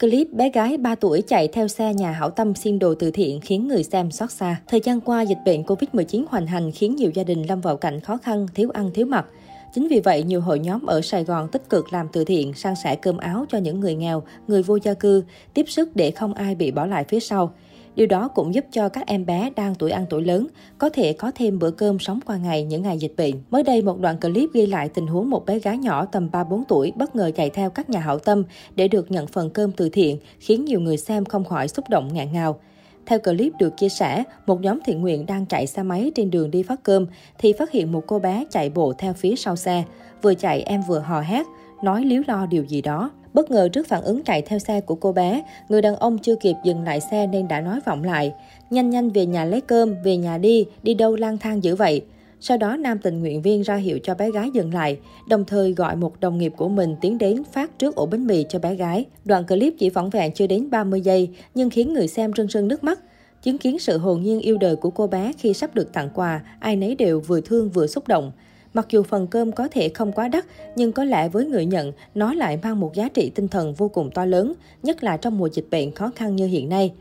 Clip bé gái 3 tuổi chạy theo xe nhà hảo tâm xin đồ từ thiện khiến người xem xót xa. Thời gian qua, dịch bệnh Covid-19 hoành hành khiến nhiều gia đình lâm vào cảnh khó khăn, thiếu ăn thiếu mặc. Chính vì vậy, nhiều hội nhóm ở Sài Gòn tích cực làm từ thiện, san sẻ cơm áo cho những người nghèo, người vô gia cư, tiếp sức để không ai bị bỏ lại phía sau. Điều đó cũng giúp cho các em bé đang tuổi ăn tuổi lớn có thể có thêm bữa cơm sống qua ngày những ngày dịch bệnh. Mới đây, một đoạn clip ghi lại tình huống một bé gái nhỏ tầm 3-4 tuổi bất ngờ chạy theo các nhà hảo tâm để được nhận phần cơm từ thiện, khiến nhiều người xem không khỏi xúc động ngạn ngào. Theo clip được chia sẻ, một nhóm thiện nguyện đang chạy xe máy trên đường đi phát cơm thì phát hiện một cô bé chạy bộ theo phía sau xe. Vừa chạy em vừa hò hét, nói líu lo điều gì đó. Bất ngờ trước phản ứng chạy theo xe của cô bé, người đàn ông chưa kịp dừng lại xe nên đã nói vọng lại. Nhanh nhanh về nhà lấy cơm, về nhà đi, đi đâu lang thang dữ vậy. Sau đó, nam tình nguyện viên ra hiệu cho bé gái dừng lại, đồng thời gọi một đồng nghiệp của mình tiến đến phát trước ổ bánh mì cho bé gái. Đoạn clip chỉ vỏn vẹn chưa đến 30 giây, nhưng khiến người xem rưng rưng nước mắt. Chứng kiến sự hồn nhiên yêu đời của cô bé khi sắp được tặng quà, ai nấy đều vừa thương vừa xúc động. Mặc dù phần cơm có thể không quá đắt, nhưng có lẽ với người nhận, nó lại mang một giá trị tinh thần vô cùng to lớn, nhất là trong mùa dịch bệnh khó khăn như hiện nay.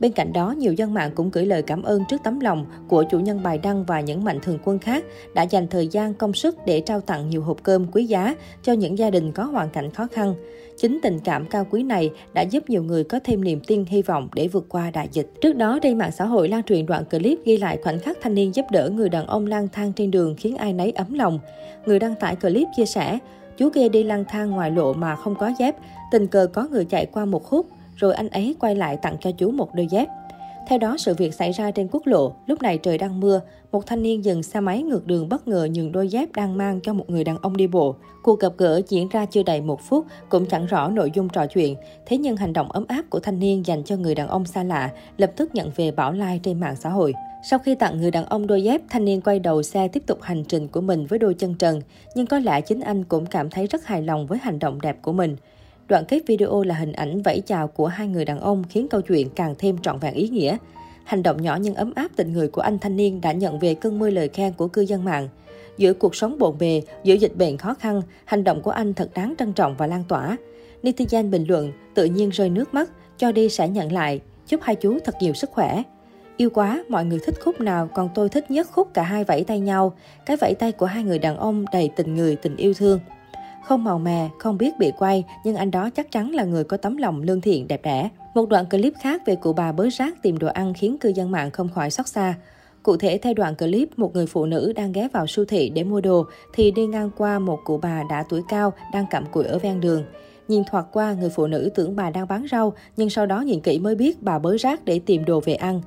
Bên cạnh đó, nhiều dân mạng cũng gửi lời cảm ơn trước tấm lòng của chủ nhân bài đăng và những mạnh thường quân khác đã dành thời gian công sức để trao tặng nhiều hộp cơm quý giá cho những gia đình có hoàn cảnh khó khăn. Chính tình cảm cao quý này đã giúp nhiều người có thêm niềm tin hy vọng để vượt qua đại dịch. Trước đó, trên mạng xã hội lan truyền đoạn clip ghi lại khoảnh khắc thanh niên giúp đỡ người đàn ông lang thang trên đường khiến ai nấy ấm lòng. Người đăng tải clip chia sẻ, chú kia đi lang thang ngoài lộ mà không có dép, tình cờ có người chạy qua một khúc, rồi anh ấy quay lại tặng cho chú một đôi dép. Theo đó, sự việc xảy ra trên quốc lộ. Lúc này trời đang mưa, một thanh niên dừng xe máy ngược đường bất ngờ nhường đôi dép đang mang cho một người đàn ông đi bộ. Cuộc gặp gỡ diễn ra chưa đầy một phút, cũng chẳng rõ nội dung trò chuyện. Thế nhưng hành động ấm áp của thanh niên dành cho người đàn ông xa lạ lập tức nhận về bảo lai trên mạng xã hội. Sau khi tặng người đàn ông đôi dép, thanh niên quay đầu xe tiếp tục hành trình của mình với đôi chân trần. Nhưng có lẽ chính anh cũng cảm thấy rất hài lòng với hành động đẹp của mình. Đoạn kết video là hình ảnh vẫy chào của hai người đàn ông khiến câu chuyện càng thêm trọn vẹn ý nghĩa. Hành động nhỏ nhưng ấm áp tình người của anh thanh niên đã nhận về cơn mưa lời khen của cư dân mạng. Giữa cuộc sống bộn bề, giữa dịch bệnh khó khăn, hành động của anh thật đáng trân trọng và lan tỏa. Netizen bình luận, tự nhiên rơi nước mắt, cho đi sẽ nhận lại, chúc hai chú thật nhiều sức khỏe. Yêu quá, mọi người thích khúc nào, còn tôi thích nhất khúc cả hai vẫy tay nhau. Cái vẫy tay của hai người đàn ông đầy tình người, tình yêu thương. Không màu mè, không biết bị quay, nhưng anh đó chắc chắn là người có tấm lòng lương thiện đẹp đẽ. Một đoạn clip khác về cụ bà bới rác tìm đồ ăn khiến cư dân mạng không khỏi xót xa. Cụ thể, theo đoạn clip, một người phụ nữ đang ghé vào siêu thị để mua đồ thì đi ngang qua một cụ bà đã tuổi cao đang cặm cụi ở ven đường. Nhìn thoạt qua, người phụ nữ tưởng bà đang bán rau, nhưng sau đó nhìn kỹ mới biết bà bới rác để tìm đồ về ăn.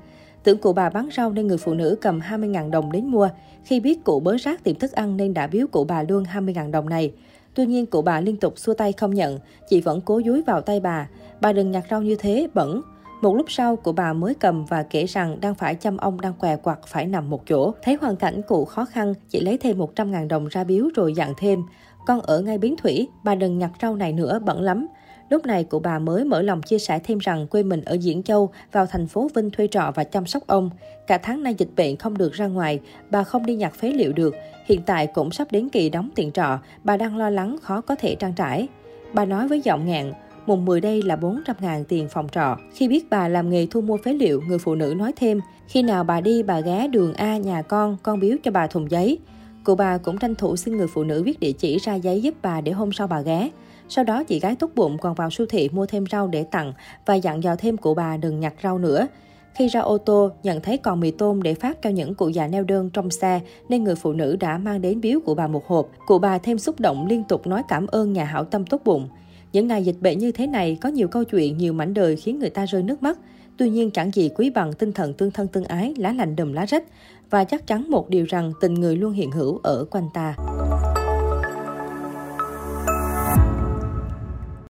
Tưởng cụ bà bán rau nên người phụ nữ cầm 20.000 đồng đến mua. Khi biết cụ bới rác tìm thức ăn nên đã biếu cụ bà luôn 20.000 đồng này. Tuy nhiên, cụ bà liên tục xua tay không nhận, chị vẫn cố dúi vào tay bà. Bà đừng nhặt rau như thế, bẩn. Một lúc sau, cụ bà mới cầm và kể rằng đang phải chăm ông đang què quặt phải nằm một chỗ. Thấy hoàn cảnh cụ khó khăn, chị lấy thêm 100.000 đồng ra biếu rồi dặn thêm. Con ở ngay bến Thủy, bà đừng nhặt rau này nữa, bẩn lắm. Lúc này, cụ bà mới mở lòng chia sẻ thêm rằng quê mình ở Diễn Châu, vào thành phố Vinh thuê trọ và chăm sóc ông. Cả tháng nay dịch bệnh không được ra ngoài, bà không đi nhặt phế liệu được. Hiện tại cũng sắp đến kỳ đóng tiền trọ, bà đang lo lắng khó có thể trang trải. Bà nói với giọng ngạn, mùng 10 đây là 400 ngàn tiền phòng trọ. Khi biết bà làm nghề thu mua phế liệu, người phụ nữ nói thêm, khi nào bà đi bà ghé đường A nhà con, con biếu cho bà thùng giấy. Cụ bà cũng tranh thủ xin người phụ nữ viết địa chỉ ra giấy giúp bà để hôm sau bà ghé. Sau đó chị gái tốt bụng còn vào siêu thị mua thêm rau để tặng và dặn dò thêm cụ bà đừng nhặt rau nữa. Khi ra ô tô, nhận thấy còn mì tôm để phát cho những cụ già neo đơn trong xe, nên người phụ nữ đã mang đến biếu cụ bà một hộp. Cụ bà thêm xúc động liên tục nói cảm ơn nhà hảo tâm tốt bụng. Những ngày dịch bệnh như thế này, có nhiều câu chuyện, nhiều mảnh đời khiến người ta rơi nước mắt. Tuy nhiên chẳng gì quý bằng tinh thần tương thân tương ái, lá lành đùm lá rách. Và chắc chắn một điều rằng tình người luôn hiện hữu ở quanh ta.